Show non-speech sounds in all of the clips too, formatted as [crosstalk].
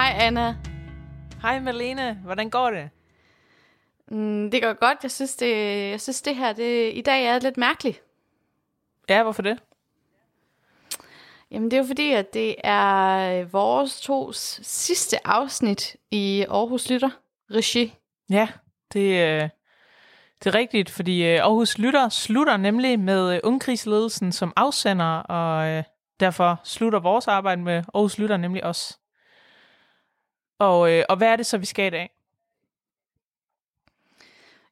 Hej Anna. Hej Malene, hvordan går det? Mm, det går godt. Jeg synes, det, jeg synes det her det, i dag er lidt mærkeligt. Ja, hvorfor det? Jamen det er jo fordi, at det er vores tos sidste afsnit i Aarhus Lytter regi. Ja, det, øh, det er rigtigt, fordi øh, Aarhus Lytter slutter nemlig med øh, ungkrigsledelsen som afsender, og øh, derfor slutter vores arbejde med Aarhus Lytter nemlig os. Og, øh, og hvad er det så, vi skal i dag?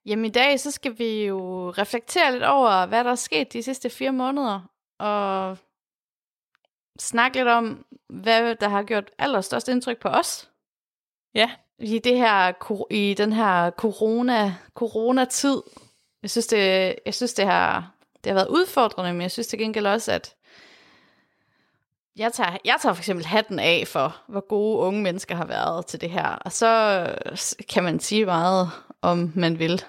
Jamen i dag, så skal vi jo reflektere lidt over, hvad der er sket de sidste fire måneder, og snakke lidt om, hvad der har gjort allerstørst indtryk på os. Ja. I, det her, i den her corona, corona-tid. Jeg synes, det, jeg synes det, har, det har været udfordrende, men jeg synes til gengæld også, at jeg tager, jeg tager for eksempel hatten af for, hvor gode unge mennesker har været til det her. Og så kan man sige meget, om man vil,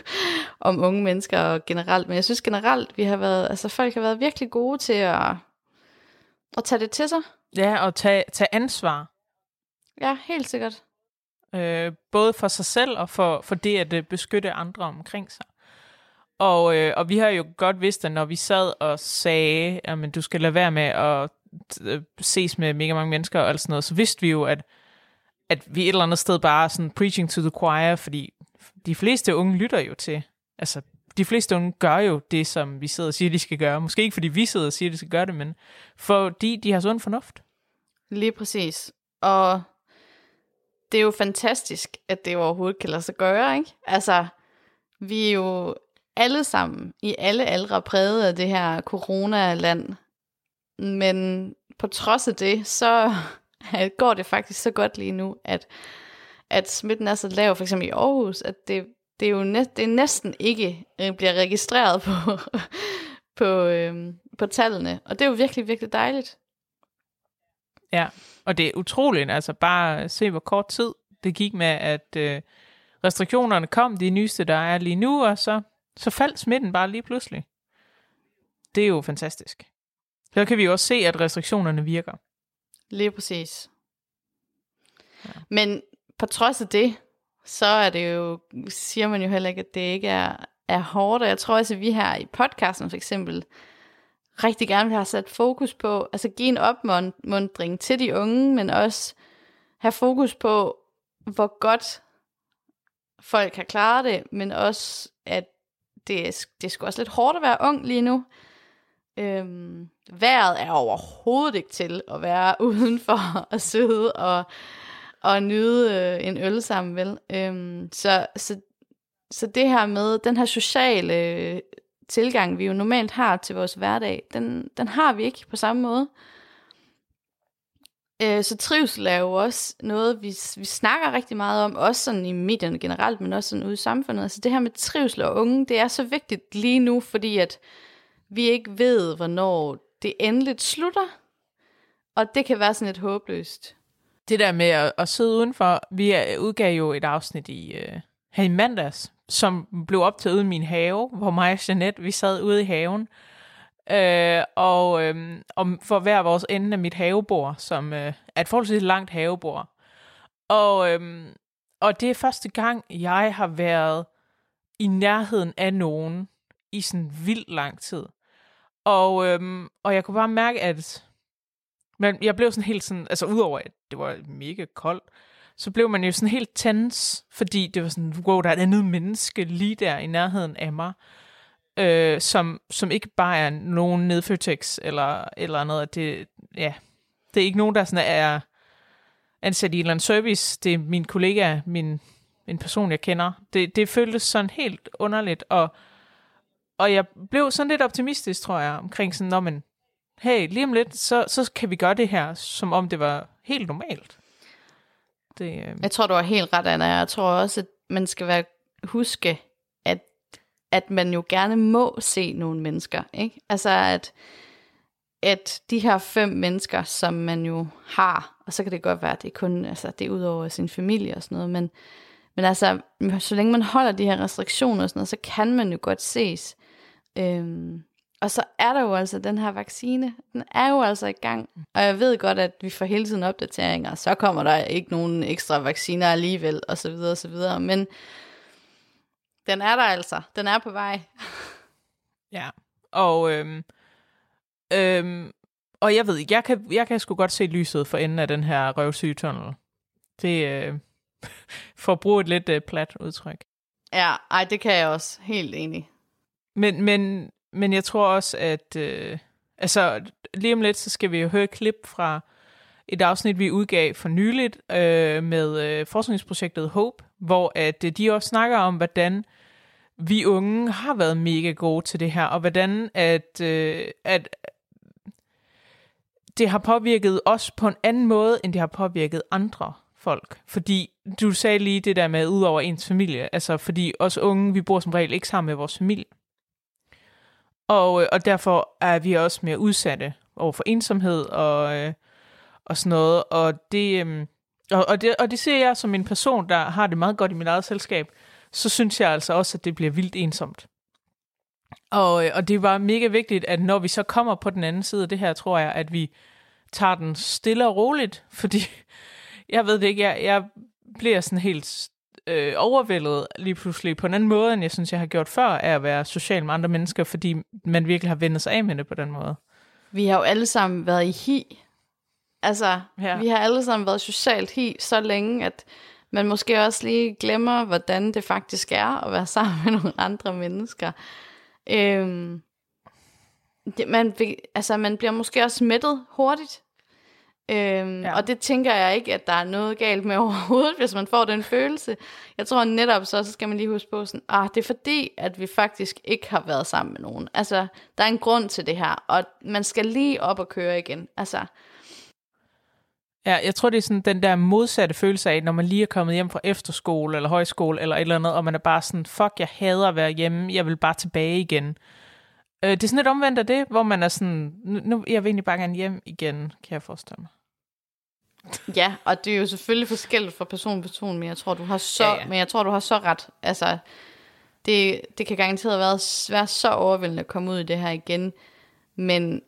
[laughs] om unge mennesker generelt. Men jeg synes generelt, vi har været, altså folk har været virkelig gode til at, at tage det til sig. Ja, og tage, tage ansvar. Ja, helt sikkert. Øh, både for sig selv og for, for det at øh, beskytte andre omkring sig. Og, øh, og vi har jo godt vidst, at når vi sad og sagde, at du skal lade være med at Øh, ses med mega mange mennesker og alt sådan noget, så vidste vi jo, at, at vi et eller andet sted bare sådan preaching to the choir, fordi de fleste unge lytter jo til, altså de fleste unge gør jo det, som vi sidder og siger, de skal gøre. Måske ikke fordi vi sidder og siger, de skal gøre det, men fordi de har sund fornuft. Lige præcis. Og det er jo fantastisk, at det overhovedet kan lade sig gøre, ikke? Altså, vi er jo alle sammen i alle aldre præget af det her coronaland, men på trods af det, så [laughs] går det faktisk så godt lige nu, at, at smitten er så lav, for eksempel i Aarhus, at det, det, er jo næ- det er næsten ikke øh, bliver registreret på, [laughs] på, øhm, på tallene. Og det er jo virkelig, virkelig dejligt. Ja, og det er utroligt, altså bare se, hvor kort tid det gik med, at øh, restriktionerne kom, de nyeste, der er lige nu, og så, så faldt smitten bare lige pludselig. Det er jo fantastisk. Så kan vi jo også se, at restriktionerne virker. Lige præcis. Ja. Men på trods af det, så er det jo, siger man jo heller ikke, at det ikke er, er hårdt. Og jeg tror også, at vi her i podcasten for eksempel, rigtig gerne vil have sat fokus på, altså give en opmundring til de unge, men også have fokus på, hvor godt folk har klaret det, men også, at det er, det er sgu også lidt hårdt at være ung lige nu. Øhm, vejret er overhovedet ikke til at være [laughs] udenfor og sidde og, og nyde øh, en øl sammen, vel? Øhm, så, så, så det her med den her sociale øh, tilgang, vi jo normalt har til vores hverdag, den, den har vi ikke på samme måde. Øh, så trivsel er jo også noget, vi, vi snakker rigtig meget om, også sådan i medierne generelt, men også sådan ude i samfundet. Altså det her med trivsel og unge, det er så vigtigt lige nu, fordi at vi ikke ved, hvornår det endeligt slutter. Og det kan være sådan lidt håbløst. Det der med at, at sidde udenfor, vi udgav jo et afsnit i, uh, her i mandags, som blev optaget ude i min have, hvor mig og Jeanette, vi sad ude i haven. Øh, og, øh, og for hver vores ende af mit havebord, som øh, er et forholdsvis langt havebord. Og, øh, og det er første gang, jeg har været i nærheden af nogen i sådan vildt lang tid. Og, øhm, og jeg kunne bare mærke, at men jeg blev sådan helt sådan, altså udover at det var mega koldt, så blev man jo sådan helt tens, fordi det var sådan, wow, der er et andet menneske lige der i nærheden af mig, øh, som, som ikke bare er nogen nedføtex eller eller noget. Det, ja, det er ikke nogen, der sådan er ansat i en eller anden service. Det er min kollega, min, en person, jeg kender. Det, det føltes sådan helt underligt, og, og jeg blev sådan lidt optimistisk, tror jeg, omkring sådan, når man, hey, lige om lidt, så, så kan vi gøre det her, som om det var helt normalt. Det, øh... Jeg tror, du har helt ret, Anna. Jeg tror også, at man skal være, huske, at, at man jo gerne må se nogle mennesker. Ikke? Altså, at, at de her fem mennesker, som man jo har, og så kan det godt være, at det er kun altså, det er ud over sin familie og sådan noget, men, men altså, så længe man holder de her restriktioner og sådan noget, så kan man jo godt ses. Øhm, og så er der jo altså den her vaccine, den er jo altså i gang. Og jeg ved godt, at vi får hele tiden opdateringer, så kommer der ikke nogen ekstra vacciner alligevel, og så videre, og så videre. Men den er der altså. Den er på vej. [laughs] Ja, og, øhm, øhm, og jeg ved ikke, jeg kan, jeg kan sgu godt se lyset for enden af den her røvsyge tunnel. Det øh, [laughs] for at bruge et lidt øh, plat udtryk. Ja, ej, det kan jeg også. Helt enig. Men, men, men jeg tror også, at øh, altså, lige om lidt, så skal vi jo høre et klip fra et afsnit, vi udgav for nyligt øh, med øh, forskningsprojektet Hope, hvor at øh, de også snakker om, hvordan vi unge har været mega gode til det her, og hvordan at, øh, at det har påvirket os på en anden måde, end det har påvirket andre folk. Fordi du sagde lige det der med ud over ens familie, altså fordi os unge, vi bor som regel ikke sammen med vores familie. Og, øh, og derfor er vi også mere udsatte over for ensomhed og, øh, og sådan noget. Og det, øhm, og, og, det, og det ser jeg som en person, der har det meget godt i mit eget selskab, så synes jeg altså også, at det bliver vildt ensomt. Og, øh, og det var mega vigtigt, at når vi så kommer på den anden side af det her, tror jeg, at vi tager den stille og roligt, [laughs] fordi jeg ved det ikke, jeg, jeg bliver sådan helt øh, overvældet lige pludselig på en anden måde, end jeg synes, jeg har gjort før, af at være social med andre mennesker, fordi man virkelig har vendt sig af med det på den måde. Vi har jo alle sammen været i hi. Altså, ja. vi har alle sammen været socialt hi så længe, at man måske også lige glemmer, hvordan det faktisk er at være [laughs] sammen med nogle andre mennesker. Øhm, det, man, altså, man bliver måske også mættet hurtigt. Øhm, ja. Og det tænker jeg ikke, at der er noget galt med [laughs] overhovedet, hvis man får den følelse. Jeg tror netop så, så skal man lige huske på sådan, ah, det er fordi, at vi faktisk ikke har været sammen med nogen. Altså, der er en grund til det her, og man skal lige op og køre igen. Altså, Ja, jeg tror, det er sådan den der modsatte følelse af, når man lige er kommet hjem fra efterskole eller højskole eller et eller andet, og man er bare sådan, fuck, jeg hader at være hjemme, jeg vil bare tilbage igen. Øh, det er sådan et omvendt af det, hvor man er sådan, nu, jeg vil egentlig bare gerne hjem igen, kan jeg forestille mig. Ja, og det er jo selvfølgelig forskelligt fra person til person, men jeg tror, du har så, ja, ja. men jeg tror, du har så ret. Altså, det, det kan garanteret være, være så overvældende at komme ud i det her igen, men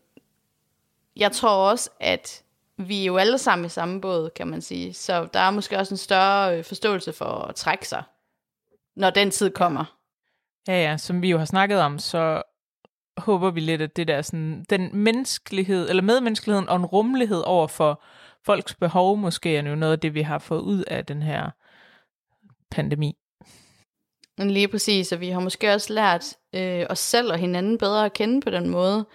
jeg tror også, at vi er jo alle sammen i samme båd, kan man sige. Så der er måske også en større øh, forståelse for at trække sig, når den tid kommer. Ja, ja, som vi jo har snakket om, så håber vi lidt, at det der sådan, den menneskelighed, eller medmenneskeligheden og en rummelighed over for folks behov, måske er jo noget af det, vi har fået ud af den her pandemi. Men lige præcis, og vi har måske også lært øh, os selv og hinanden bedre at kende på den måde,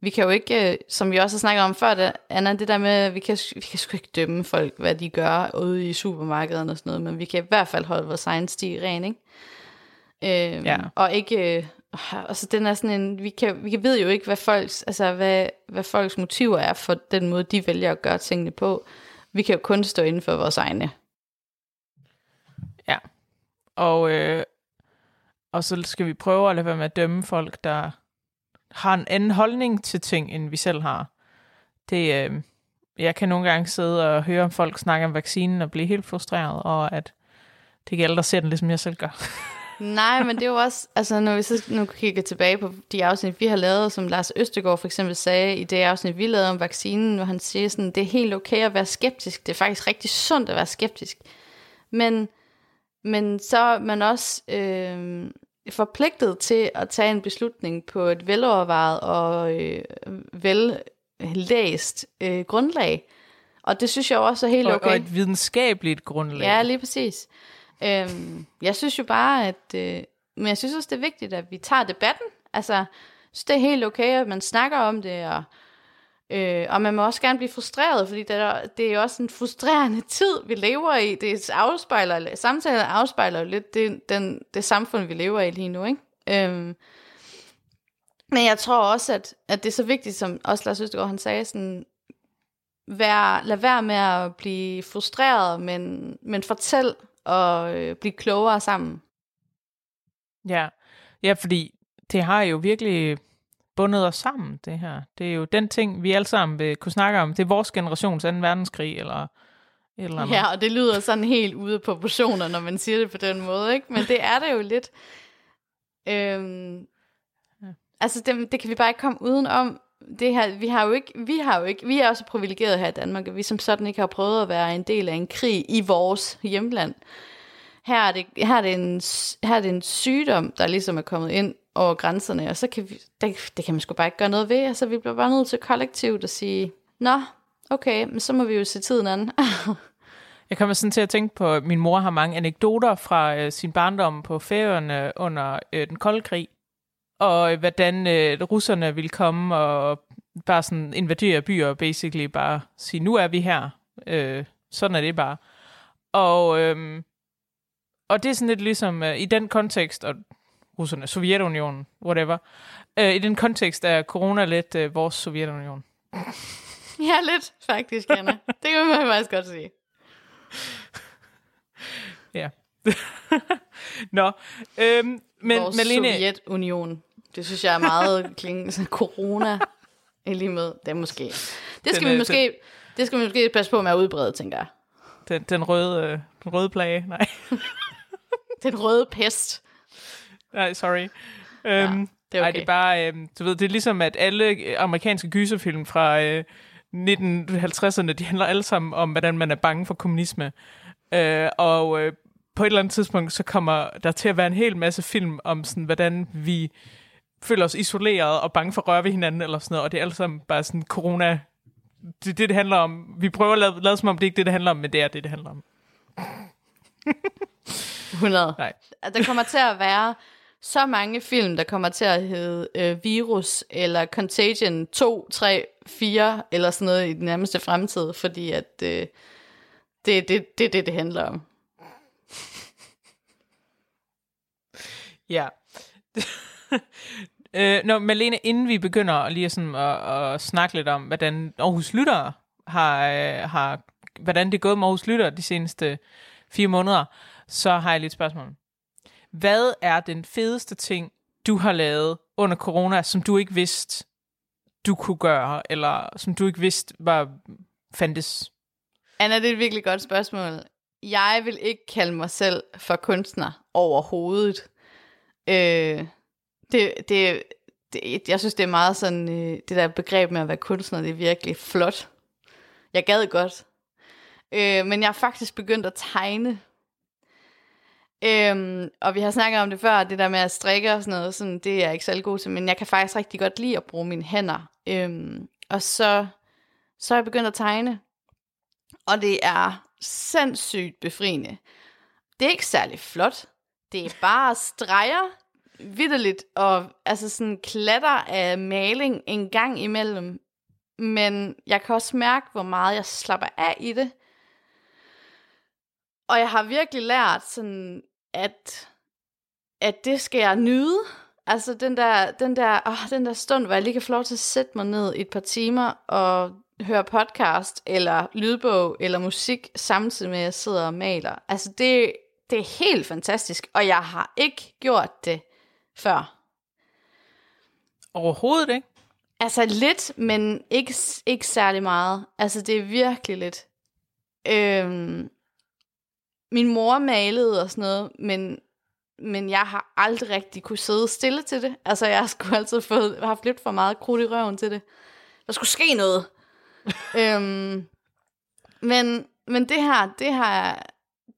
vi kan jo ikke, øh, som vi også har snakket om før, det, Anna, det der med, vi kan, vi kan sgu ikke dømme folk, hvad de gør ude i supermarkederne og sådan noget, men vi kan i hvert fald holde vores egen sti ren, ikke? Øhm, ja. Og ikke, øh, altså den er sådan en, vi kan, vi ved jo ikke, hvad folks, altså hvad, hvad folks motiver er for den måde, de vælger at gøre tingene på. Vi kan jo kun stå inden for vores egne. Ja, og, øh, og så skal vi prøve at lade være med at dømme folk, der har en anden holdning til ting, end vi selv har. Det, øh, jeg kan nogle gange sidde og høre om folk snakke om vaccinen og blive helt frustreret over, at det gælder der ser den, ligesom jeg selv gør. [laughs] Nej, men det er jo også, altså når vi så nu kigger tilbage på de afsnit, vi har lavet, som Lars Østegård for eksempel sagde i det afsnit, vi lavede om vaccinen, hvor han siger sådan, det er helt okay at være skeptisk, det er faktisk rigtig sundt at være skeptisk. Men, men så er man også øh, forpligtet til at tage en beslutning på et velovervejet og øh, vellæst øh, grundlag. Og det synes jeg også er helt okay. Og, og et videnskabeligt grundlag. Ja, lige præcis. Øhm, jeg synes jo bare, at... Øh, men jeg synes også, det er vigtigt, at vi tager debatten. Altså, så det er helt okay, at man snakker om det, og Øh, og man må også gerne blive frustreret, fordi det er, det er jo også en frustrerende [laughs] tid, vi lever i. Det afspejler, samtalen afspejler jo lidt det, den, det samfund, vi lever i lige nu. Ikke? Øhm, men jeg tror også, at, at det er så vigtigt, som også Lars Østegård han sagde, sådan, vær, lad være med at blive frustreret, men, men fortæl og øh, blive klogere sammen. Ja. ja, fordi det har jo virkelig bundet os sammen, det her. Det er jo den ting, vi alle sammen vil kunne snakke om. Det er vores generations 2. verdenskrig, eller eller andet. Ja, og det lyder sådan helt ude af proportioner, når man siger det på den måde, ikke? Men det er det jo lidt. Øhm, Altså, det, det kan vi bare ikke komme uden om. Det her, vi har jo ikke, vi har jo ikke, vi er også privilegeret her i Danmark, og vi som sådan ikke har prøvet at være en del af en krig i vores hjemland. Her er det, her er det, en, her er det en sygdom, der ligesom er kommet ind over grænserne, og så kan vi, det, det kan man sgu bare ikke gøre noget ved, altså vi bliver bare nødt til kollektivt at sige, nå, okay, men så må vi jo se tiden an. Jeg kommer sådan til at tænke på, at min mor har mange anekdoter fra øh, sin barndom på færøerne under øh, den kolde krig, og hvordan øh, russerne ville komme og bare sådan invadere byer, basically bare sige, nu er vi her. Øh, sådan er det bare. Og, øh, og det er sådan lidt ligesom, øh, i den kontekst, og russerne, Sovjetunionen, whatever, øh, i den kontekst er corona lidt øh, vores Sovjetunion. [laughs] ja, lidt faktisk, Anna. det kan man faktisk godt sige. ja. [laughs] Nå, øhm, men Vores Malene... Sovjetunion. Det synes jeg er meget klingende. Sådan corona lige med. Det er måske... Det skal, Den, vi øh, måske, det skal vi måske passe på med at udbrede, tænker jeg. Den, den, røde, øh, den røde plage, nej. [laughs] Den røde pest. nej, sorry. Øhm, det er Ej, okay. det er bare, øh, du ved, det er ligesom, at alle amerikanske gyserfilm fra øh, 1950'erne, de handler alle sammen om, hvordan man er bange for kommunisme. Øh, og øh, på et eller andet tidspunkt, så kommer der til at være en hel masse film om, sådan, hvordan vi føler os isoleret og bange for at røre ved hinanden, eller sådan noget, og det er alle sammen bare sådan corona... Det er det, det handler om. Vi prøver at lade, lade som om, det ikke er det, det handler om, men det er det, det handler om. [laughs] 100. Nej. Der kommer til at være så mange film, der kommer til at hedde øh, Virus eller Contagion 2, 3, 4 eller sådan noget i den nærmeste fremtid, fordi at øh, det er det, det, det, det, det handler om. Ja. [laughs] øh, nå, Malene, inden vi begynder lige sådan at, at snakke lidt om, hvordan Aarhus Lytter har, øh, har, hvordan det er gået med Aarhus Lytter de seneste fire måneder, så har jeg lidt spørgsmål. Hvad er den fedeste ting, du har lavet under corona, som du ikke vidste, du kunne gøre, eller som du ikke vidste var fandtes? Anna, det er et virkelig godt spørgsmål. Jeg vil ikke kalde mig selv for kunstner overhovedet. Øh, det, det, det, jeg synes, det er meget sådan, øh, det der begreb med at være kunstner, det er virkelig flot. Jeg gad godt. Øh, men jeg har faktisk begyndt at tegne. Øhm, og vi har snakket om det før, det der med at strikke og sådan noget, sådan, det er jeg ikke særlig god til, men jeg kan faktisk rigtig godt lide at bruge mine hænder. Øhm, og så, så er jeg begyndt at tegne. Og det er sindssygt befriende. Det er ikke særlig flot. Det er bare streger vidderligt og altså sådan klatter af maling en gang imellem. Men jeg kan også mærke, hvor meget jeg slapper af i det. Og jeg har virkelig lært sådan, at, at det skal jeg nyde. Altså den der, den, der, åh, den der stund, hvor jeg lige kan få lov til at sætte mig ned i et par timer og høre podcast, eller lydbog, eller musik, samtidig med at jeg sidder og maler. Altså det, det er helt fantastisk, og jeg har ikke gjort det før. Overhovedet ikke. Altså lidt, men ikke, ikke særlig meget. Altså det er virkelig lidt. Øhm, min mor malede og sådan noget, men, men jeg har aldrig rigtig kunne sidde stille til det. Altså jeg har sgu altid fået, haft lidt for meget krudt i røven til det. Der skulle ske noget. [laughs] øhm, men, men det her, det har,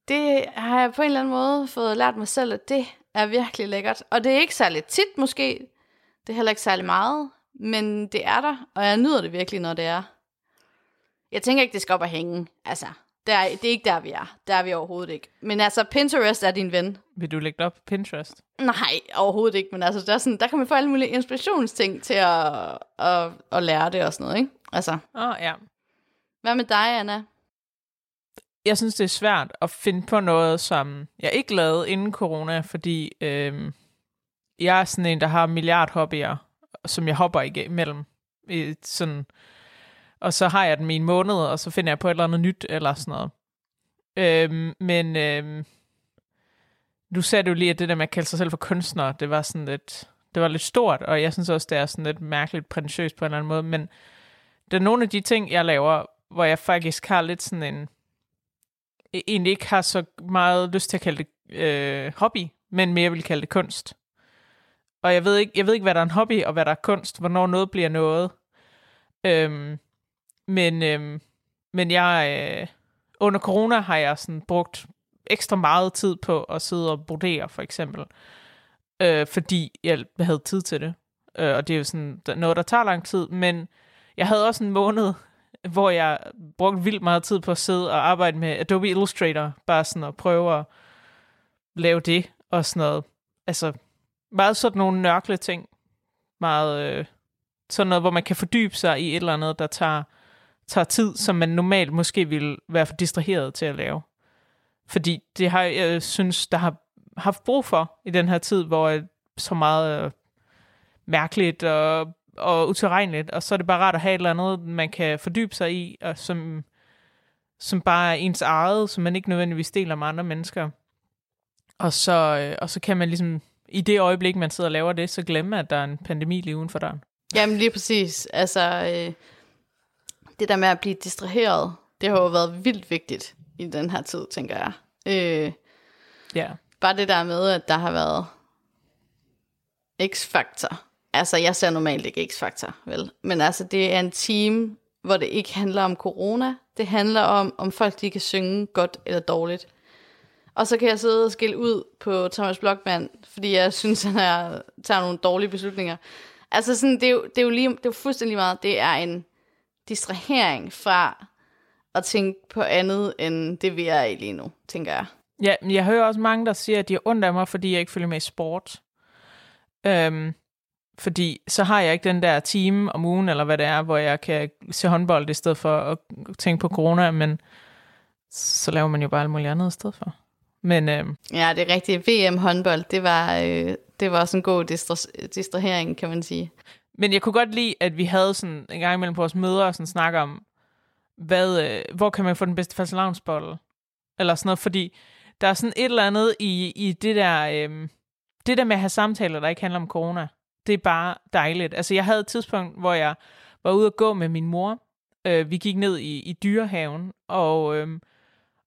det har jeg på en eller anden måde fået lært mig selv, at det er virkelig lækkert. Og det er ikke særlig tit måske. Det er heller ikke særlig meget. Men det er der, og jeg nyder det virkelig, når det er. Jeg tænker ikke, det skal op og hænge. Altså, det er, det er ikke der, vi er. Der er vi overhovedet ikke. Men altså, Pinterest er din ven. Vil du lægge det op på Pinterest? Nej, overhovedet ikke. Men altså, der, er sådan, der kan man få alle mulige inspirationsting til at, at, at lære det og sådan noget, ikke? Altså, Åh, oh, ja. hvad med dig, Anna? Jeg synes, det er svært at finde på noget, som jeg ikke lavede inden corona, fordi øh, jeg er sådan en, der har milliard hobbyer, som jeg hopper imellem. I, sådan, og så har jeg dem i en måned, og så finder jeg på et eller andet nyt, eller sådan noget. Øh, men øh, du sagde jo lige, at det der med at kalde sig selv for kunstner, det var sådan lidt, det var lidt stort, og jeg synes også, det er sådan lidt mærkeligt prætentiøst på en eller anden måde, men det er nogle af de ting, jeg laver, hvor jeg faktisk har lidt sådan en, E-, egentlig ikke har så meget lyst til at kalde det øh, hobby, men mere vil kalde det kunst. og jeg ved, ikke, jeg ved ikke, hvad der er en hobby, og hvad der er kunst, hvornår noget bliver noget. Øhm, men, øhm, men jeg, øh, under corona har jeg sådan brugt ekstra meget tid på at sidde og brodere, for eksempel. Øh, fordi jeg havde tid til det. Øh, og det er jo sådan noget, der tager lang tid. Men jeg havde også en måned, hvor jeg brugte vildt meget tid på at sidde og arbejde med Adobe Illustrator. Bare sådan at prøve at lave det og sådan noget. Altså, meget sådan nogle nørkle ting. Meget øh, sådan noget, hvor man kan fordybe sig i et eller andet, der tager, tager tid, som man normalt måske ville være for distraheret til at lave. Fordi det har jeg synes, der har haft brug for i den her tid, hvor så meget øh, mærkeligt og, og utilregneligt, og så er det bare rart at have et eller andet, man kan fordybe sig i, og som, som bare er ens eget, som man ikke nødvendigvis deler med andre mennesker. Og så, øh, og så kan man ligesom, i det øjeblik, man sidder og laver det, så glemme, at der er en pandemi lige uden for døren. Jamen lige præcis. Altså, øh, det der med at blive distraheret, det har jo været vildt vigtigt i den her tid, tænker jeg. Øh, ja. Bare det der med, at der har været X-faktor. Altså, jeg ser normalt ikke X-Factor, vel? Men altså, det er en team, hvor det ikke handler om corona. Det handler om, om folk de kan synge godt eller dårligt. Og så kan jeg sidde og skille ud på Thomas Blockman, fordi jeg synes, han er, tager nogle dårlige beslutninger. Altså sådan, det er jo, det er jo, lige, det er jo fuldstændig meget, det er en distrahering fra at tænke på andet, end det vi er i lige nu, tænker jeg. Ja, men jeg hører også mange, der siger, at de er ondt af mig, fordi jeg ikke følger med i sport. Øhm, fordi så har jeg ikke den der time om ugen, eller hvad det er, hvor jeg kan se håndbold i stedet for at tænke på corona, men så laver man jo bare alt muligt andet i stedet for. Men, øhm, ja, det er rigtigt. VM håndbold, det var, øh, det var også en god distra- distrahering, kan man sige. Men jeg kunne godt lide, at vi havde sådan en gang imellem på vores møder og sådan snak om, hvad, øh, hvor kan man få den bedste fastelavnsbolle? Eller sådan noget, fordi der er sådan et eller andet i, i det der, øh, det der med at have samtaler, der ikke handler om corona. Det er bare dejligt. Altså jeg havde et tidspunkt, hvor jeg var ude at gå med min mor. Øh, vi gik ned i, i dyrehaven, og, øh,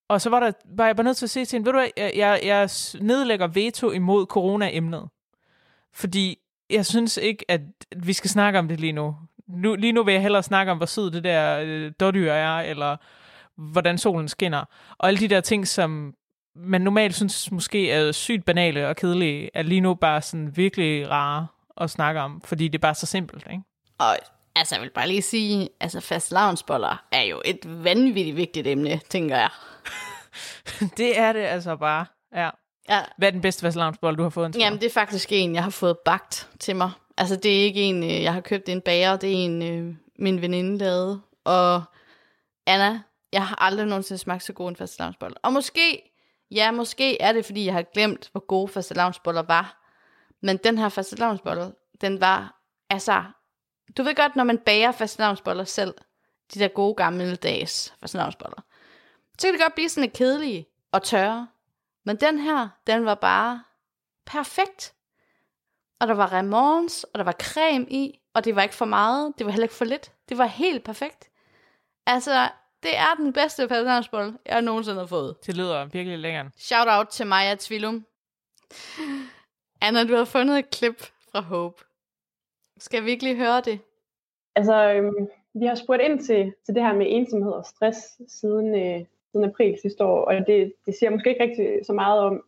og så var, der, var jeg bare nødt til at sige til hende, ved du hvad, jeg, jeg, nedlægger veto imod corona-emnet. Fordi jeg synes ikke, at vi skal snakke om det lige nu. nu lige nu vil jeg hellere snakke om, hvor sød det der øh, dårdyr er, eller hvordan solen skinner. Og alle de der ting, som man normalt synes måske er sygt banale og kedelige, er lige nu bare sådan virkelig rare at snakke om, fordi det er bare så simpelt, ikke? Og altså, jeg vil bare lige sige, altså fast lavnsboller er jo et vanvittigt vigtigt emne, tænker jeg. [laughs] det er det altså bare, ja. Ja. Hvad er den bedste fastelavnsbolle, du har fået? En Jamen, det er faktisk en, jeg har fået bagt til mig. Altså, det er ikke en, øh, jeg har købt en bager, det er en, øh, min veninde lavede. Og Anna, jeg har aldrig nogensinde smagt så god en fastelavnsbolle. Og måske, ja, måske er det, fordi jeg har glemt, hvor gode fastelavnsboller var. Men den her fastelavnsbolle, den var, altså, du ved godt, når man bager fastelavnsboller selv, de der gode gamle dages fastelavnsboller, så kan det godt blive sådan lidt kedelige og tørre. Men den her, den var bare perfekt. Og der var remons, og der var creme i, og det var ikke for meget, det var heller ikke for lidt. Det var helt perfekt. Altså, det er den bedste fastelavnsbolle, jeg nogensinde har fået. Det lyder virkelig længere. Shout out til Maja Tvilum. Anna, du har fundet et klip fra Hope. Skal vi ikke lige høre det? Altså, øhm, vi har spurgt ind til, til det her med ensomhed og stress siden, øh, siden april sidste år, og det, det siger måske ikke rigtig så meget om,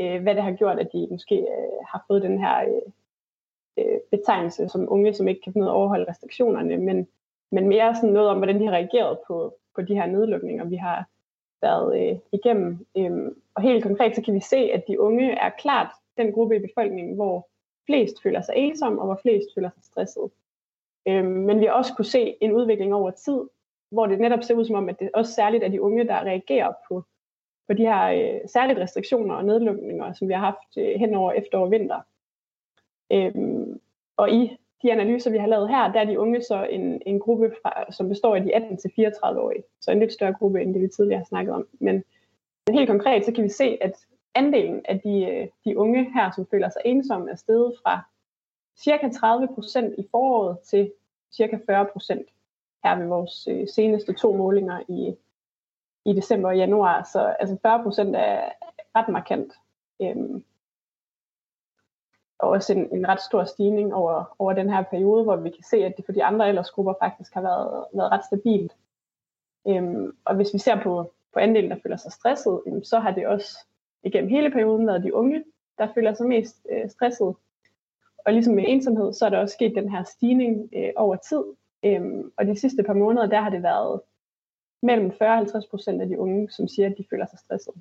øh, hvad det har gjort, at de måske øh, har fået den her øh, øh betegnelse som unge, som ikke kan finde ud af at overholde restriktionerne, men, men mere sådan noget om, hvordan de har reageret på, på de her nedlukninger, vi har været øh, igennem. Øh, og helt konkret så kan vi se, at de unge er klart den gruppe i befolkningen, hvor flest føler sig ensomme, og hvor flest føler sig stresset. Øh, men vi har også kunne se en udvikling over tid, hvor det netop ser ud som om, at det også særligt er de unge, der reagerer på, på de her øh, særligt restriktioner og nedlukninger, som vi har haft øh, hen over efterår og vinter. Øhm, og i de analyser, vi har lavet her, der er de unge så en, en gruppe, fra, som består af de 18-34-årige. Så en lidt større gruppe, end det vi tidligere har snakket om. Men, men helt konkret, så kan vi se, at andelen af de, øh, de unge her, som føler sig ensomme, er steget fra cirka 30 procent i foråret til cirka 40 procent her ved vores øh, seneste to målinger i, i december og januar. Så altså 40 procent er ret markant. Øhm, og også en, en ret stor stigning over, over den her periode, hvor vi kan se, at det for de andre aldersgrupper faktisk har været, været ret stabilt. Øhm, og hvis vi ser på, på andelen, der føler sig stresset, så har det også igennem hele perioden været de unge, der føler sig mest øh, stresset. Og ligesom med ensomhed, så er der også sket den her stigning øh, over tid. Øhm, og de sidste par måneder, der har det været mellem 40 og 50 procent af de unge, som siger, at de føler sig stresset.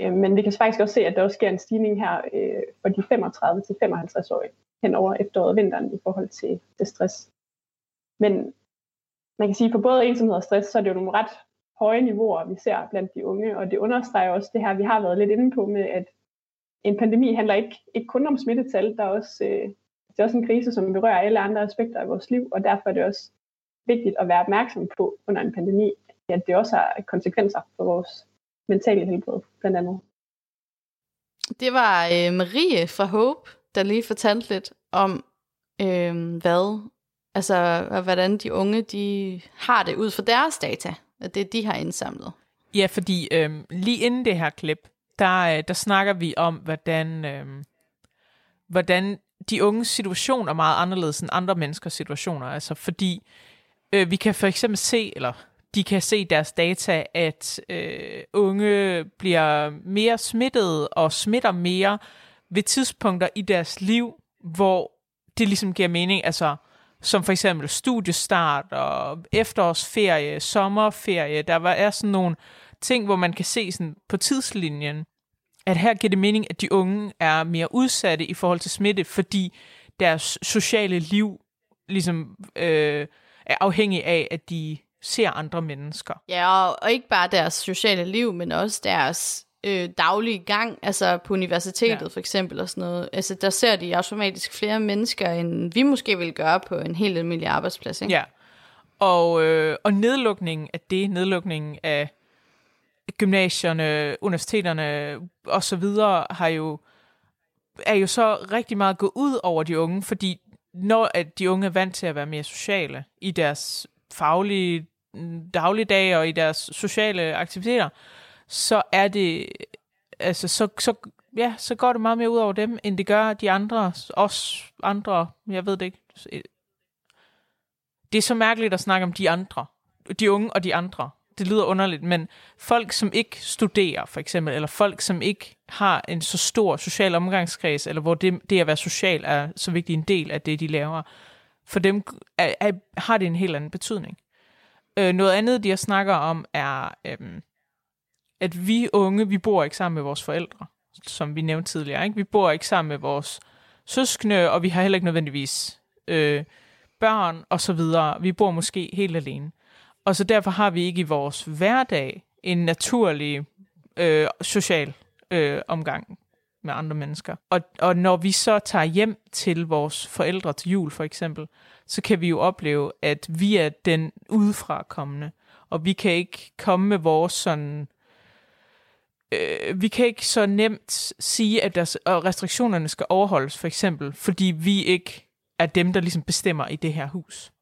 Øh, men vi kan faktisk også se, at der også sker en stigning her øh, for de 35 til 55 årige hen over efteråret og vinteren i forhold til, til stress. Men man kan sige, at for både ensomhed og stress, så er det jo nogle ret høje niveauer, vi ser blandt de unge, og det understreger også det her, vi har været lidt inde på med, at en pandemi handler ikke, ikke kun om smittetal, der er også, øh, det er også en krise, som berører alle andre aspekter af vores liv, og derfor er det også vigtigt at være opmærksom på under en pandemi, at det også har konsekvenser for vores mentale helbred, blandt andet. Det var øh, Marie fra Hope, der lige fortalte lidt om, øh, hvad, altså, hvordan de unge de har det ud fra deres data, at det de har indsamlet. Ja, fordi øhm, lige inden det her klip, der, øh, der snakker vi om, hvordan, øhm, hvordan de unges situation er meget anderledes end andre menneskers situationer. Altså fordi øh, vi kan for eksempel se, eller de kan se deres data, at øh, unge bliver mere smittet og smitter mere ved tidspunkter i deres liv, hvor det ligesom giver mening, altså som for eksempel studiestart og efterårsferie, sommerferie, der var, er sådan nogle ting, hvor man kan se sådan på tidslinjen, at her giver det mening, at de unge er mere udsatte i forhold til smitte, fordi deres sociale liv ligesom øh, er afhængig af, at de ser andre mennesker. Ja, og, og ikke bare deres sociale liv, men også deres øh, daglige gang, altså på universitetet ja. for eksempel og sådan noget. Altså der ser de automatisk flere mennesker, end vi måske vil gøre på en helt almindelig arbejdsplads. Ikke? Ja, og, øh, og nedlukningen af det, nedlukningen af gymnasierne, universiteterne og så videre, har jo, er jo så rigtig meget gået ud over de unge, fordi når at de unge er vant til at være mere sociale i deres faglige dagligdag og i deres sociale aktiviteter, så er det, altså, så, så, ja, så går det meget mere ud over dem, end det gør de andre, os andre, jeg ved det ikke. Det er så mærkeligt at snakke om de andre, de unge og de andre. Det lyder underligt, men folk, som ikke studerer, for eksempel, eller folk, som ikke har en så stor social omgangskreds, eller hvor det, det at være social er så vigtig en del af det, de laver, for dem er, er, har det en helt anden betydning. Øh, noget andet, de snakker om, er, Øh, at vi unge, vi bor ikke sammen med vores forældre, som vi nævnte tidligere. Ikke? Vi bor ikke sammen med vores søskende, og vi har heller ikke nødvendigvis øh, børn og så videre. Vi bor måske helt alene. Og så derfor har vi ikke i vores hverdag en naturlig øh, social øh, omgang med andre mennesker. Og, og når vi så tager hjem til vores forældre til jul for eksempel, så kan vi jo opleve, at vi er den udefra kommende, og vi kan ikke komme med vores sådan... Øh, vi kan ikke så nemt sige, at der, restriktionerne skal overholdes, for eksempel, fordi vi ikke er dem, der ligesom bestemmer i det her hus.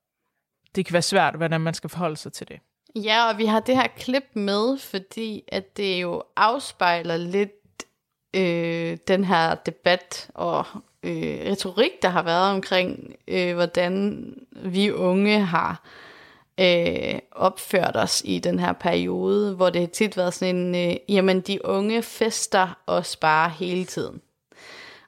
Det kan være svært, hvordan man skal forholde sig til det. Ja, og vi har det her klip med, fordi at det jo afspejler lidt øh, den her debat og øh, retorik, der har været omkring, øh, hvordan vi unge har øh, øh, opført os i den her periode, hvor det har tit været sådan en, øh, jamen de unge fester os bare hele tiden.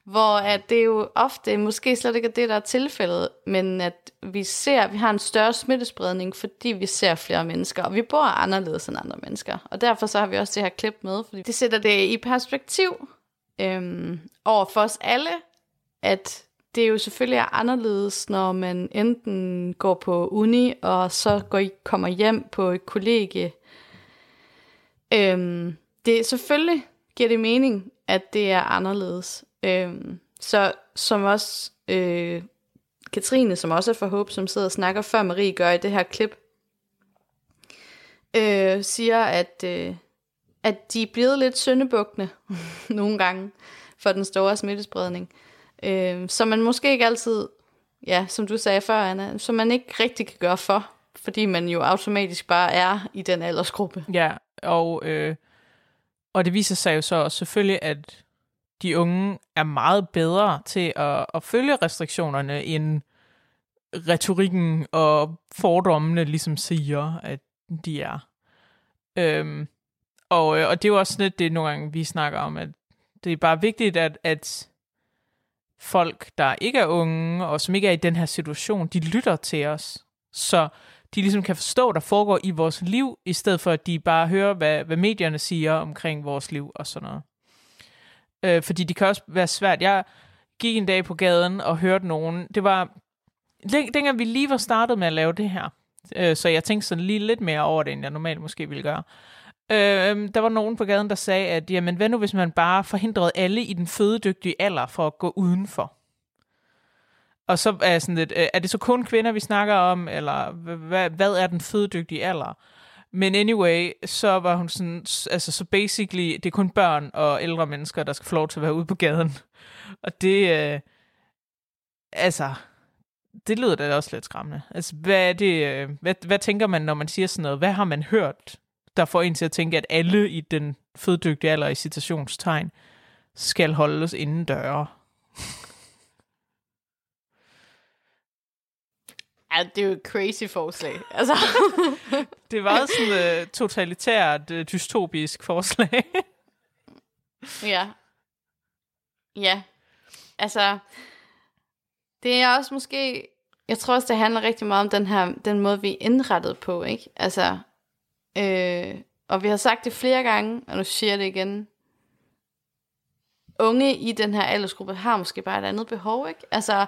Hvor at det jo ofte, måske slet ikke er det, der er tilfældet, men at vi ser, at vi har en større smittespredning, fordi vi ser flere mennesker, og vi bor anderledes end andre mennesker. Og derfor så har vi også det her klip med, fordi det sætter det i perspektiv øhm, over for os alle, at det er jo selvfølgelig anderledes, når man enten går på uni, og så går I, kommer hjem på et kollegie. Øhm, det selvfølgelig giver det mening, at det er anderledes. Øhm, så som også øh, Katrine, som også er fra Håb, som sidder og snakker, før Marie gør i det her klip, øh, siger, at, øh, at de er blevet lidt syndebugtende [laughs] nogle gange for den store smittespredning. Øh, øh, så man måske ikke altid, ja, som du sagde før, Anna, så man ikke rigtig kan gøre for, fordi man jo automatisk bare er i den aldersgruppe. Ja, og, øh, og det viser sig jo så også selvfølgelig, at de unge er meget bedre til at, at følge restriktionerne, end retorikken og fordommene ligesom siger, at de er. Øhm, og, øh, og det er jo også lidt det, nogle gange vi snakker om, at det er bare vigtigt, at, at folk, der ikke er unge, og som ikke er i den her situation, de lytter til os. Så de ligesom kan forstå, der foregår i vores liv, i stedet for at de bare hører, hvad, hvad medierne siger omkring vores liv og sådan noget. Øh, fordi det kan også være svært. Jeg gik en dag på gaden og hørte nogen. Det var, dengang vi lige var startet med at lave det her, øh, så jeg tænkte sådan lige lidt mere over det, end jeg normalt måske ville gøre. Øh, Øh, der var nogen på gaden, der sagde, at jamen, hvad nu hvis man bare forhindrede alle i den fødedygtige alder for at gå udenfor? Og så er sådan lidt, øh, er det så kun kvinder, vi snakker om, eller hvad, hvad er den fødedygtige alder? Men anyway, så var hun sådan, altså så basically, det er kun børn og ældre mennesker, der skal få lov til at være ude på gaden. [laughs] Og det, øh, altså, det lyder da også lidt skræmmende. Altså, hvad er det, øh, hvad, hvad tænker man, når man siger sådan noget? Hvad har man hørt, der får en til at tænke, at alle i den føddygtige alder i citationstegn skal holdes inden døre? Ja, det er jo et crazy forslag. Altså. [laughs] det var sådan et uh, totalitært, uh, dystopisk forslag. ja. Ja. Altså, det er også måske, jeg tror også, det handler rigtig meget om den her, den måde, vi er indrettet på, ikke? Altså, øh, og vi har sagt det flere gange, og nu siger jeg det igen. Unge i den her aldersgruppe har måske bare et andet behov, ikke? Altså,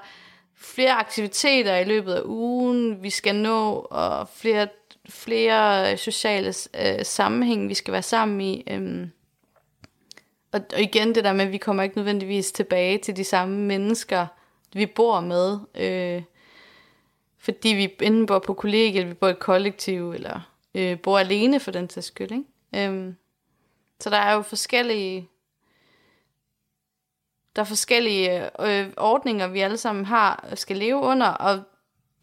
flere aktiviteter i løbet af ugen, vi skal nå, og flere, flere sociale øh, sammenhæng, vi skal være sammen i. Øh. Og, og igen det der med, at vi kommer ikke nødvendigvis tilbage til de samme mennesker, vi bor med. Øh, fordi vi enten bor på kollegie, eller vi bor i et kollektiv, eller øh, bor alene for den til skyld. Ikke? Øhm. Så der er jo forskellige der er forskellige øh, ordninger, vi alle sammen har skal leve under, og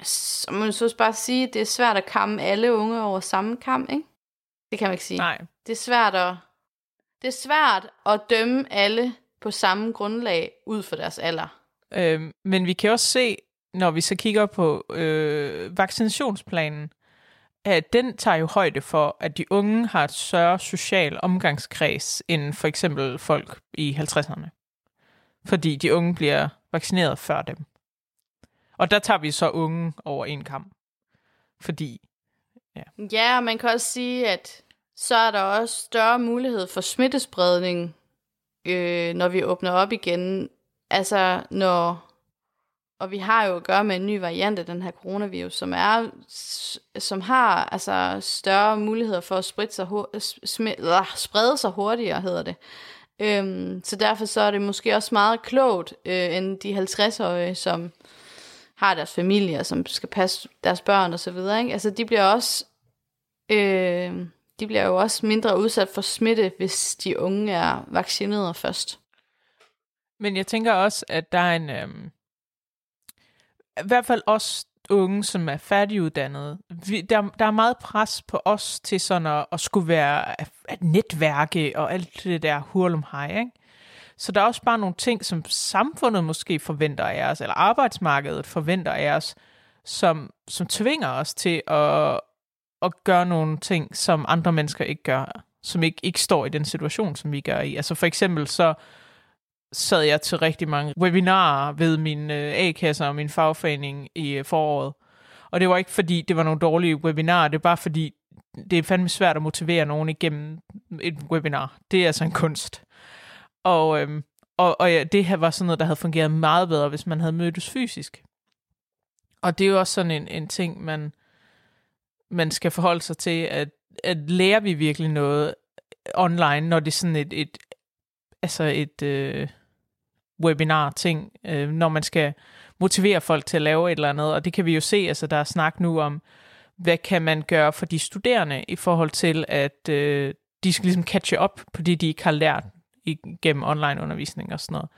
så må man så bare sige, det er svært at kamme alle unge over samme kam, ikke? Det kan man ikke sige. Nej. Det er svært at, det er svært at dømme alle på samme grundlag ud for deres alder. Øhm, men vi kan også se, når vi så kigger på øh, vaccinationsplanen, at den tager jo højde for, at de unge har et større social omgangskreds end for eksempel folk i 50'erne fordi de unge bliver vaccineret før dem. Og der tager vi så unge over en kamp. Fordi, ja. Ja, og man kan også sige, at så er der også større mulighed for smittespredning, øh, når vi åbner op igen. Altså, når... Og vi har jo at gøre med en ny variant af den her coronavirus, som er som har altså større muligheder for at sprede sig, sm- øh, sprede sig hurtigere, hedder det. Øhm, så derfor så er det måske også meget klogt, øh, end de 50-årige, som har deres familier, som skal passe deres børn og så videre. Ikke? Altså de bliver også, øh, de bliver jo også mindre udsat for smitte, hvis de unge er vaccineret først. Men jeg tænker også, at der er en, øh, i hvert fald os unge, som er færdiguddannede. Vi, der, der er meget pres på os til sådan at, at skulle være at, at netværke og alt det der hurlum hej, ikke? Så der er også bare nogle ting, som samfundet måske forventer af os, eller arbejdsmarkedet forventer af os, som, som tvinger os til at, at gøre nogle ting, som andre mennesker ikke gør, som ikke, ikke står i den situation, som vi gør i. Altså for eksempel så sad jeg til rigtig mange webinarer ved min øh, A-kasse og min fagforening i øh, foråret. Og det var ikke fordi, det var nogle dårlige webinarer, det er bare fordi, det er fandme svært at motivere nogen igennem et webinar. Det er altså en kunst. Og, øhm, og, og ja, det her var sådan noget, der havde fungeret meget bedre, hvis man havde mødtes fysisk. Og det er jo også sådan en, en ting, man, man skal forholde sig til, at, at lærer vi virkelig noget online, når det er sådan et, et altså et, øh, webinar-ting, øh, når man skal motivere folk til at lave et eller andet. Og det kan vi jo se, altså der er snak nu om, hvad kan man gøre for de studerende i forhold til, at øh, de skal ligesom catche op på det, de ikke har lært igennem online undervisning og sådan noget.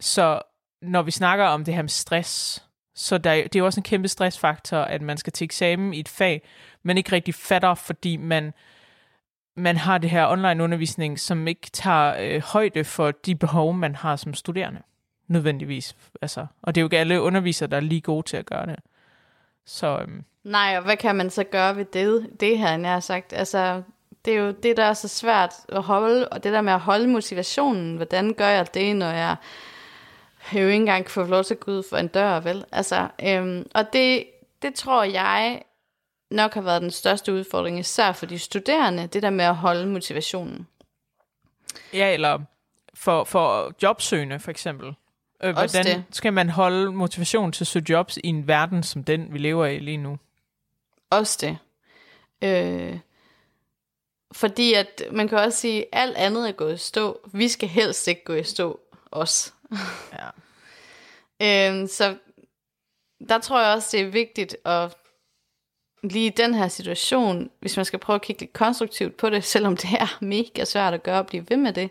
Så når vi snakker om det her med stress, så der, det er jo også en kæmpe stressfaktor, at man skal til eksamen i et fag, man ikke rigtig fatter, fordi man man har det her online undervisning, som ikke tager øh, højde for de behov, man har som studerende. Nødvendigvis. Altså, og det er jo ikke alle undervisere, der er lige gode til at gøre det. Så, øhm, Nej, og hvad kan man så gøre ved det, det her, jeg har sagt? Altså, det er jo det, der er så svært at holde, og det der med at holde motivationen, hvordan gør jeg det, når jeg jo ikke engang kan få lov til at gå ud for en dør, vel? Altså, øhm, og det, det tror jeg nok har været den største udfordring, især for de studerende, det der med at holde motivationen. Ja, eller for, for jobsøgende for eksempel. Øh, hvordan det. skal man holde motivation til at søge jobs i en verden som den, vi lever i lige nu? Også det. Øh, fordi at man kan også sige, at alt andet er gået i stå. Vi skal helst ikke gå i stå, os. Ja. [laughs] Øh, så der tror jeg også, det er vigtigt at lige i den her situation, hvis man skal prøve at kigge lidt konstruktivt på det, [laughs] selvom det er mega svært at gøre, og blive ved med det.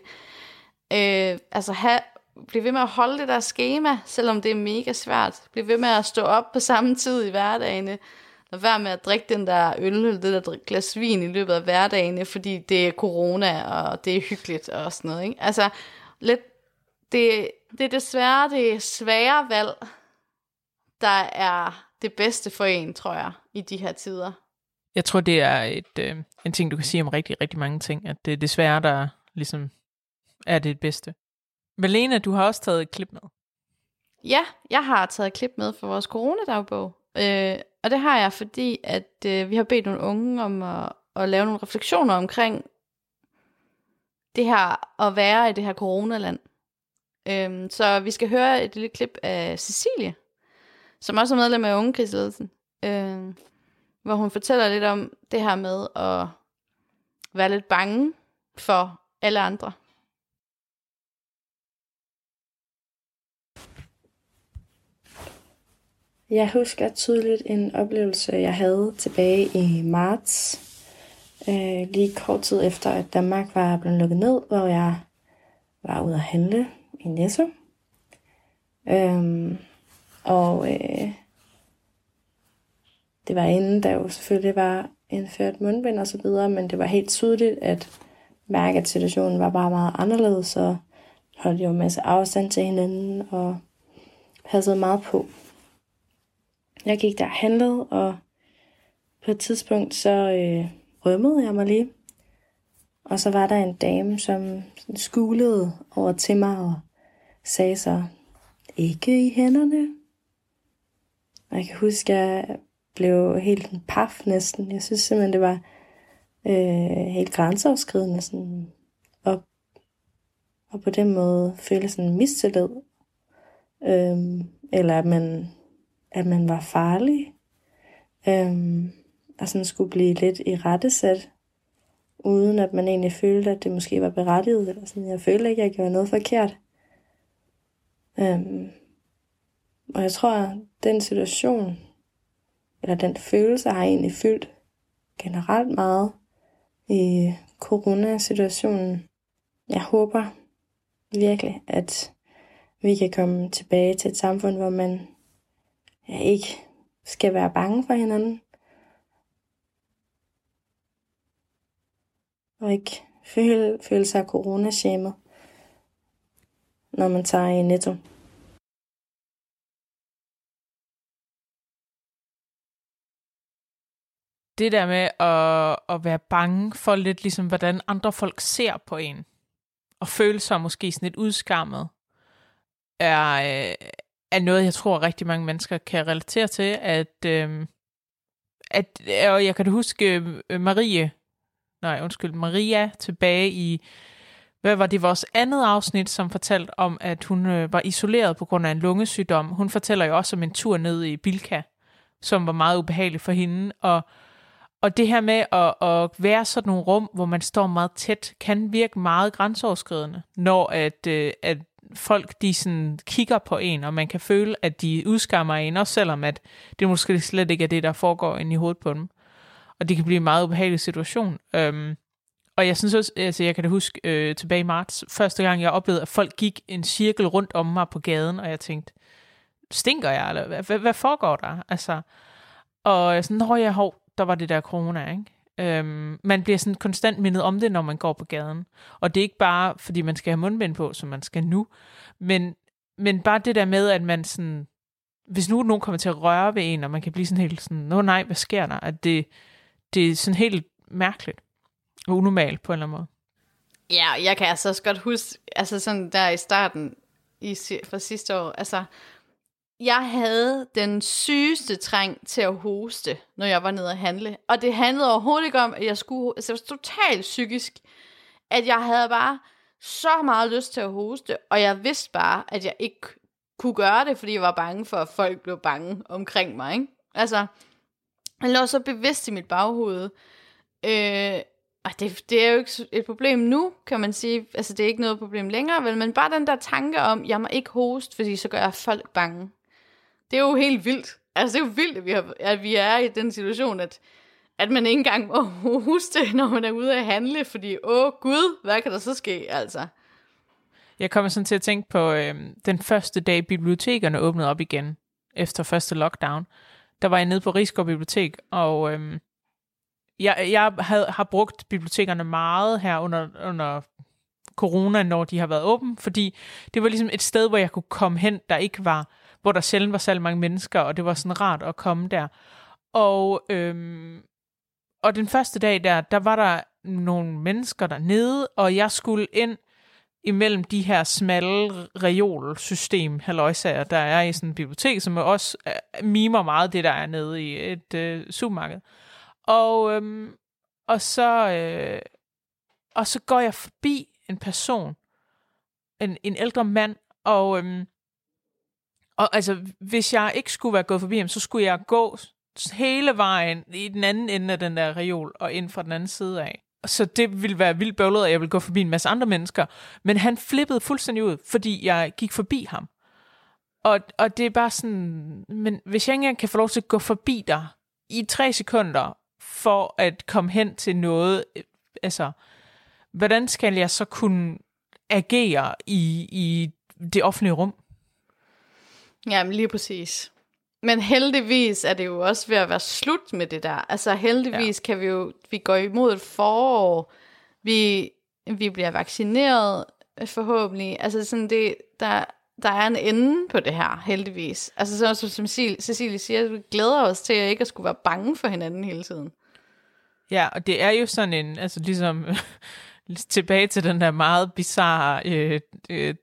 Øh, altså have, blive ved med at holde det der schema, selvom det er mega svært. Bliv ved med at stå op på samme tid i hverdagene. Lad være med at drikke den der øl, eller det der glas vin i løbet af hverdagene, fordi det er corona, og det er hyggeligt og sådan noget. Ikke? Altså, lidt, det, det er desværre det svære valg, der er det bedste for en, tror jeg, i de her tider. Jeg tror, det er et, øh, en ting, du kan sige om rigtig, rigtig mange ting, at det desværre, der ligesom er det bedste. Malene, du har også taget et klip med. Ja, jeg har taget et klip med for vores coronadagbog. Øh, og det har jeg, fordi at øh, vi har bedt nogle unge om at, at lave nogle refleksioner omkring det her at være i det her coronaland. Øh, så vi skal høre et lille klip af Cecilie, som også er medlem af Ungekrigsledelsen, øh, hvor hun fortæller lidt om det her med at være lidt bange for alle andre. Jeg husker tydeligt en oplevelse, jeg havde tilbage i marts. Øh, lige kort tid efter, at Danmark var blevet lukket ned, hvor jeg var ude at handle i Netto. Øhm, og øh, det var inden, der jo selvfølgelig var indført mundbind og så videre, men det var helt tydeligt at mærke, at situationen var bare meget anderledes, og holdt jo en masse afstand til hinanden, og passede meget på. Jeg gik der og handlede, og på et tidspunkt så øh, rømmede jeg mig lige. Og så var der en dame, som skulede over til mig og sagde så, ikke i hænderne. Og jeg kan huske, at jeg blev helt en paf næsten. Jeg synes simpelthen, det var øh, helt grænseoverskridende. Sådan, og, og på den måde føle sådan en mistillid. Øhm, eller at man at man var farlig, øhm, og sådan skulle blive lidt i rettesat uden at man egentlig følte, at det måske var berettiget, eller sådan. Jeg følte ikke, at jeg gjorde noget forkert. Øhm, og jeg tror, at den situation, eller den følelse, har egentlig fyldt generelt meget i coronasituationen. Jeg håber virkelig, at vi kan komme tilbage til et samfund, hvor man ja, ikke skal være bange for hinanden. Og ikke føle, føle sig coronashamed, når man tager i netto. Det der med at, at være bange for lidt ligesom, hvordan andre folk ser på en, og føle sig måske sådan lidt udskammet, er, øh, er noget, jeg tror rigtig mange mennesker kan relatere til, at, øh, at øh, og jeg kan huske øh, Marie, nej undskyld, Maria tilbage i, hvad var det, vores andet afsnit, som fortalte om, at hun øh, var isoleret på grund af en lungesygdom. Hun fortæller jo også om en tur ned i Bilka, som var meget ubehagelig for hende, og og det her med at, at være sådan nogle rum, hvor man står meget tæt, kan virke meget grænseoverskridende, når at, øh, at folk de sådan kigger på en, og man kan føle, at de udskammer en, også selvom at det måske slet ikke er det, der foregår inde i hovedet på dem. Og det kan blive en meget ubehagelig situation. Øhm, og jeg synes også, altså jeg kan da huske øh, tilbage i marts, første gang jeg oplevede, at folk gik en cirkel rundt om mig på gaden, og jeg tænkte, stinker jeg, eller hvad, hvad, foregår der? Altså, og sådan, når jeg hov, der var det der corona, ikke? Øhm, man bliver sådan konstant mindet om det, når man går på gaden. Og det er ikke bare, fordi man skal have mundbind på, som man skal nu, men, men bare det der med, at man sådan, hvis nu nogen kommer til at røre ved en, og man kan blive sådan helt sådan, nå nej, hvad sker der? At det, det er sådan helt mærkeligt og unormalt på en eller anden måde. Ja, jeg kan altså også godt huske, altså sådan der i starten i, for sidste år, altså, jeg havde den sygeste træng til at hoste, når jeg var nede at handle. Og det handlede overhovedet ikke om, at jeg skulle, altså det var totalt psykisk, at jeg havde bare så meget lyst til at hoste, og jeg vidste bare, at jeg ikke kunne gøre det, fordi jeg var bange for, at folk blev bange omkring mig, ikke? Altså, jeg lå så bevidst i mit baghoved, øh, og det, det er jo ikke et problem nu, kan man sige. Altså, det er ikke noget problem længere, vel? Men bare den der tanke om, jeg må ikke hoste, fordi så gør jeg folk bange. Det er jo helt vildt. Altså, det er jo vildt, at vi, har, at vi er i den situation, at, at man ikke engang må [laughs] hoste, når man er ude at handle, fordi, åh gud, hvad kan der så ske, altså? Jeg kommer sådan til at tænke på øh, den første dag, bibliotekerne åbnede op igen, efter første lockdown. Der var jeg nede på Rigsgaard Bibliotek, og øh, jeg, jeg havde, har brugt bibliotekerne meget her under, under corona, når de har været åbne, fordi det var ligesom et sted, hvor jeg kunne komme hen, der ikke var, hvor der sjældent var særlig mange mennesker, og det var sådan rart at komme der. Og, øhm, og den første dag der, der var der nogle mennesker dernede, og jeg skulle ind imellem de her smalle reolsystem, halvøjsager, der er i sådan en bibliotek, som også øh, mimer meget det, der er nede i et øh, supermarked. Og, øhm, og, så, øh, og så går jeg forbi en person, en, en ældre mand, og, øhm, og altså, hvis jeg ikke skulle være gået forbi ham, så skulle jeg gå hele vejen i den anden ende af den der reol, og ind fra den anden side af. Så det ville være vildt bøvlet, at jeg ville gå forbi en masse andre mennesker. Men han flippede fuldstændig ud, fordi jeg gik forbi ham. Og, og det er bare sådan, men hvis jeg ikke engang kan få lov til at gå forbi dig i tre sekunder, for at komme hen til noget, øh, altså, hvordan skal jeg så kunne agere i, i det offentlige rum? Jamen lige præcis. Men heldigvis er det jo også ved at være slut med det der. Altså heldigvis ja. kan vi jo, vi går imod et forår, vi, vi bliver vaccineret forhåbentlig. Altså sådan det, der, der er en ende på det her, heldigvis. Altså så, som Cecilie siger, vi glæder os til at ikke at skulle være bange for hinanden hele tiden. Ja, og det er jo sådan en, altså ligesom [laughs] tilbage til den der meget bizarre, øh, øh,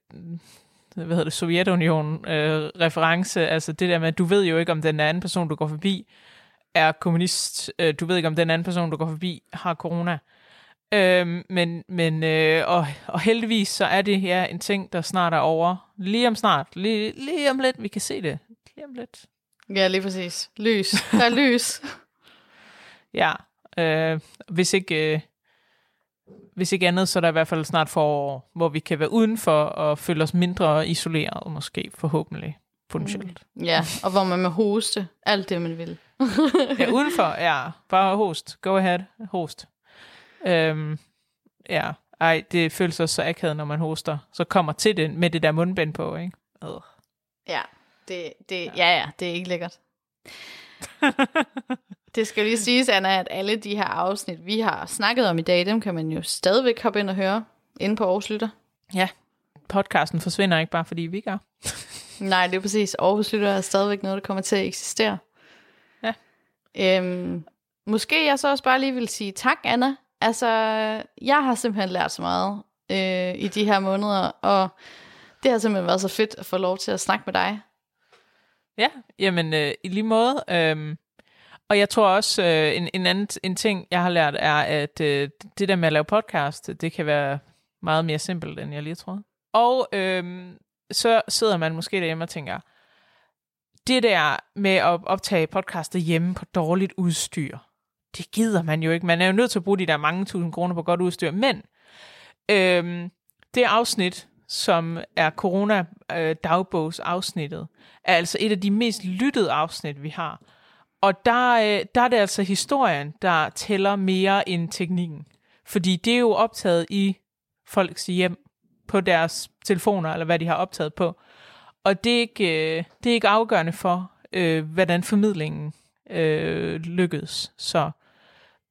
hvad hedder det, Sovjetunion øh, reference, altså det der med, at du ved jo ikke, om den anden person, du går forbi, er kommunist, øh, du ved ikke, om den anden person, du går forbi, har corona. Øh, men, men øh, og, og heldigvis så er det her en ting, der snart er over. Lige om snart, lige, lige om lidt, vi kan se det. Lige om lidt. Ja, lige præcis. Lys. Der er lys. [laughs] ja, Øh, hvis ikke... Øh, hvis ikke andet, så er der i hvert fald snart forår, hvor vi kan være udenfor og føle os mindre isoleret, måske forhåbentlig, potentielt. Mm. Ja, og hvor man må hoste alt det, man vil. [laughs] ja, udenfor, ja. Bare host. Go ahead, host. Øhm, ja, ej, det føles også så akavet, når man hoster. Så kommer til det med det der mundbind på, ikke? Uh. Ja, det, det, ja. ja, ja, det er ikke lækkert. [laughs] Det skal lige siges, Anna, at alle de her afsnit, vi har snakket om i dag, dem kan man jo stadigvæk hoppe ind og høre inde på Aarhus Lytter. Ja, podcasten forsvinder ikke bare, fordi vi gør. [laughs] Nej, det er præcis. Aarhus Lytter er stadigvæk noget, der kommer til at eksistere. Ja. Øhm, måske jeg så også bare lige vil sige tak, Anna. Altså, jeg har simpelthen lært så meget øh, i de her måneder, og det har simpelthen været så fedt at få lov til at snakke med dig. Ja, jamen øh, i lige måde. Øh, og jeg tror også, øh, en, en anden en ting, jeg har lært, er, at øh, det der med at lave podcast, det kan være meget mere simpelt, end jeg lige troede. Og øh, så sidder man måske derhjemme og tænker, det der med at optage podcaster hjemme på dårligt udstyr, det gider man jo ikke. Man er jo nødt til at bruge de der mange tusind kroner på godt udstyr. Men øh, det afsnit, som er corona-dagbogsafsnittet, øh, er altså et af de mest lyttede afsnit, vi har. Og der, øh, der er det altså historien, der tæller mere end teknikken. Fordi det er jo optaget i folks hjem på deres telefoner, eller hvad de har optaget på. Og det er ikke, øh, det er ikke afgørende for, øh, hvordan formidlingen øh, lykkedes. Så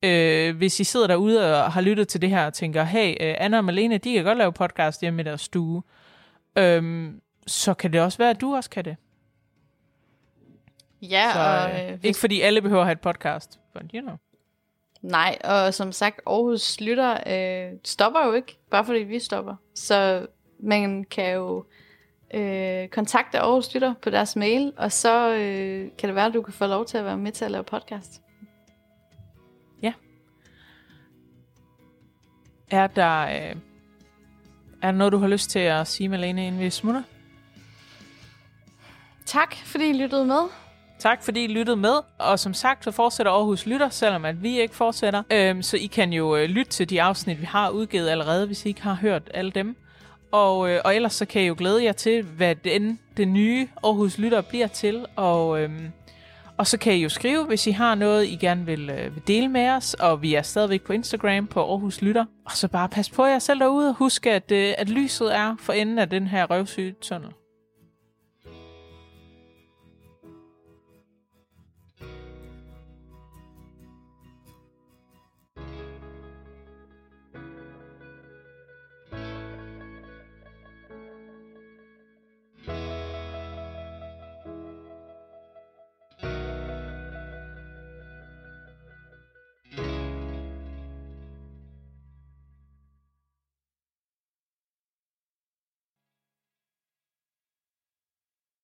Øh, hvis I sidder derude og har lyttet til det her og tænker, hey, øh, Anna og Malene, de kan godt lave podcast hjemme i deres stue. øh, så kan det også være, at du også kan det. Ja, Så, og... øh, Øh, ikke fordi alle behøver at have et podcast, but you know. Nej, og som sagt, Aarhus Lytter øh, stopper jo ikke, bare fordi vi stopper. Så man kan jo øh, kontakte Aarhus Lytter på deres mail, og så øh, kan det være, at du kan få lov til at være med til at lave podcast. Er der, øh, er der noget, du har lyst til at sige, Malene, inden vi smutter? Tak, fordi I lyttede med. Tak fordi I lyttede med, og som sagt, så fortsætter Aarhus Lytter, selvom at vi ikke fortsætter. Øhm, så I kan jo øh, lytte til de afsnit, vi har udgivet allerede, hvis I ikke har hørt alle dem. Og, øh, og ellers så kan I jo glæde jer til, hvad den, det nye Aarhus Lytter bliver til. Og, øh, og så kan I jo skrive, hvis I har noget, I gerne vil, øh, vil dele med os. Og vi er stadigvæk på Instagram på Aarhus Lytter. Og så bare pas på jer selv derude, og husk, at, øh, at lyset er for enden af den her røvsyge tunnel.